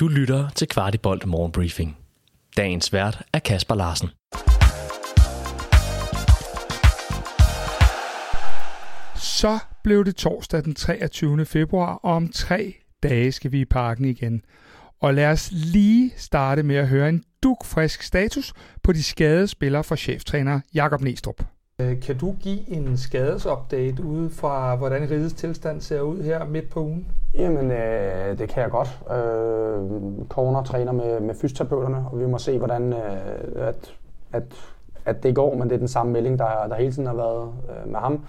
Du lytter til Kvartibolt Morgenbriefing. Dagens vært er Kasper Larsen. Så blev det torsdag den 23. februar, og om tre dage skal vi i parken igen. Og lad os lige starte med at høre en dukfrisk status på de skadede spillere fra cheftræner Jakob Næstrup. Øh, kan du give en skadesupdate ude fra, hvordan rigets tilstand ser ud her midt på ugen? Jamen, øh, det kan jeg godt. Øh, Corner træner med, med fysioterapeuterne, og vi må se, hvordan øh, at, at, at det går, men det er den samme melding, der, der hele tiden har været øh, med ham.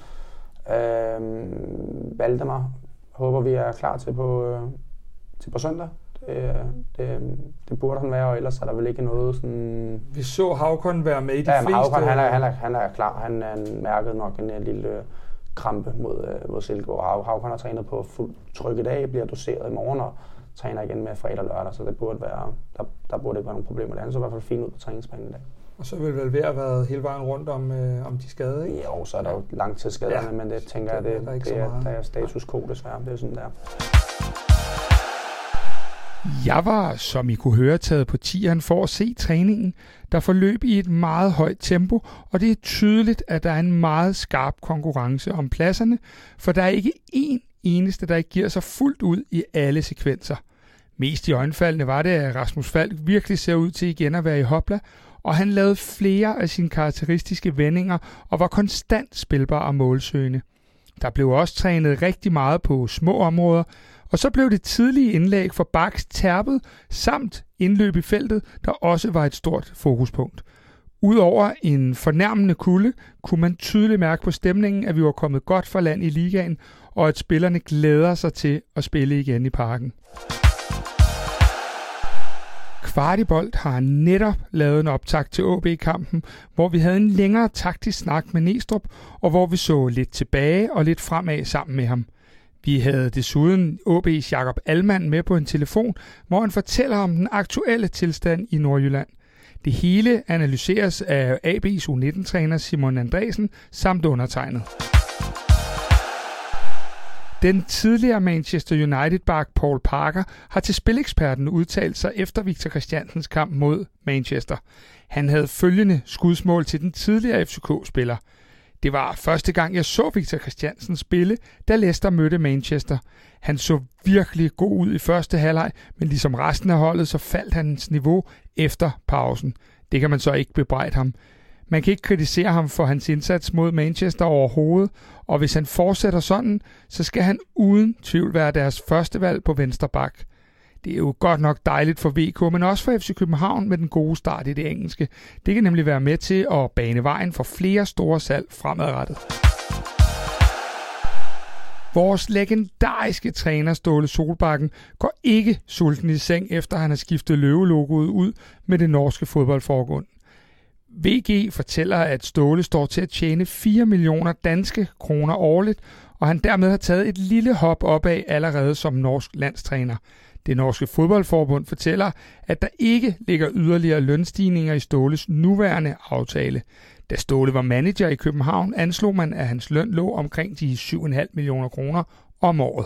Øh, Valdemar håber vi er klar til på, øh, til på søndag. Det, det, det burde han være, og ellers er der vel ikke noget sådan... Vi så Havkon være med i de ja, fleste... Havkon, han er, han, er, han er klar. Han, han mærkede nok en, en lille krampe mod, øh, mod Silkeborg. Hav, Havkon har trænet på fuld tryk i dag, bliver doseret i morgen, og træner igen med fredag og lørdag, så det burde være, der, der burde ikke være nogen problemer. Det han så i hvert fald fint ud på træningsbanen i dag. Og så vil vel være været hele vejen rundt om, øh, om de skadede, ikke? Jo, så er der jo lang tid skaderne, ja. men det tænker jeg, det, det, det, er, der er status quo desværre. Det er sådan der. Jeg var, som I kunne høre, taget på tieren for at se træningen, der forløb i et meget højt tempo, og det er tydeligt, at der er en meget skarp konkurrence om pladserne, for der er ikke én eneste, der ikke giver sig fuldt ud i alle sekvenser. Mest i øjenfaldene var det, at Rasmus Falk virkelig ser ud til igen at være i hopla, og han lavede flere af sine karakteristiske vendinger og var konstant spilbar og målsøgende. Der blev også trænet rigtig meget på små områder, og så blev det tidlige indlæg for Baks tærpet samt indløb i feltet, der også var et stort fokuspunkt. Udover en fornærmende kulde, kunne man tydeligt mærke på stemningen, at vi var kommet godt for land i ligaen, og at spillerne glæder sig til at spille igen i parken. Kvartibold har netop lavet en optakt til AB-kampen, hvor vi havde en længere taktisk snak med Nestrup, og hvor vi så lidt tilbage og lidt fremad sammen med ham – vi havde desuden OB's Jakob Almand med på en telefon, hvor han fortæller om den aktuelle tilstand i Nordjylland. Det hele analyseres af AB's U19-træner Simon Andresen samt undertegnet. Den tidligere Manchester United-bak Paul Parker har til spileksperten udtalt sig efter Victor Christiansens kamp mod Manchester. Han havde følgende skudsmål til den tidligere FCK-spiller – det var første gang, jeg så Victor Christiansen spille, da Leicester mødte Manchester. Han så virkelig god ud i første halvleg, men ligesom resten af holdet, så faldt hans niveau efter pausen. Det kan man så ikke bebrejde ham. Man kan ikke kritisere ham for hans indsats mod Manchester overhovedet, og hvis han fortsætter sådan, så skal han uden tvivl være deres første valg på venstre bak. Det er jo godt nok dejligt for VK, men også for FC København med den gode start i det engelske. Det kan nemlig være med til at bane vejen for flere store salg fremadrettet. Vores legendariske træner Ståle Solbakken går ikke sulten i seng, efter han har skiftet løvelogoet ud med det norske fodboldforbund. VG fortæller, at Ståle står til at tjene 4 millioner danske kroner årligt, og han dermed har taget et lille hop opad allerede som norsk landstræner. Det norske fodboldforbund fortæller, at der ikke ligger yderligere lønstigninger i Ståles nuværende aftale. Da Ståle var manager i København, anslog man, at hans løn lå omkring de 7,5 millioner kroner om året.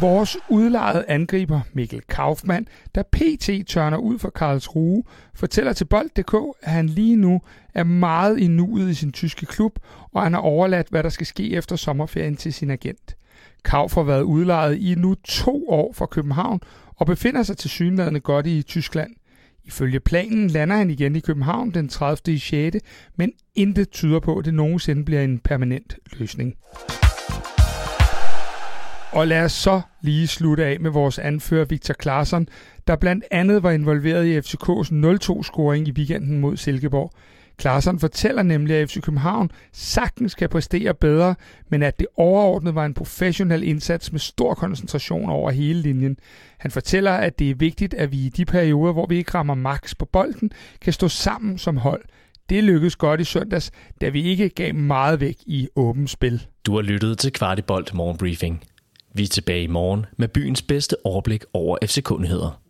Vores udlejede angriber Mikkel Kaufmann, der pt. tørner ud for Karlsruhe, fortæller til Bold.dk, at han lige nu er meget i nuet i sin tyske klub, og han har overladt, hvad der skal ske efter sommerferien til sin agent. Kauf har været udlejet i nu to år fra København og befinder sig til synlædende godt i Tyskland. Ifølge planen lander han igen i København den 30. i 6., men intet tyder på, at det nogensinde bliver en permanent løsning. Og lad os så lige slutte af med vores anfører Victor Klaarsson, der blandt andet var involveret i FCK's 0-2-scoring i weekenden mod Silkeborg. Klaarsson fortæller nemlig, at FC København sagtens kan præstere bedre, men at det overordnet var en professionel indsats med stor koncentration over hele linjen. Han fortæller, at det er vigtigt, at vi i de perioder, hvor vi ikke rammer max på bolden, kan stå sammen som hold. Det lykkedes godt i søndags, da vi ikke gav meget væk i åbent spil. Du har lyttet til Kvartibolt Morgenbriefing. Vi er tilbage i morgen med byens bedste overblik over FC-kundigheder.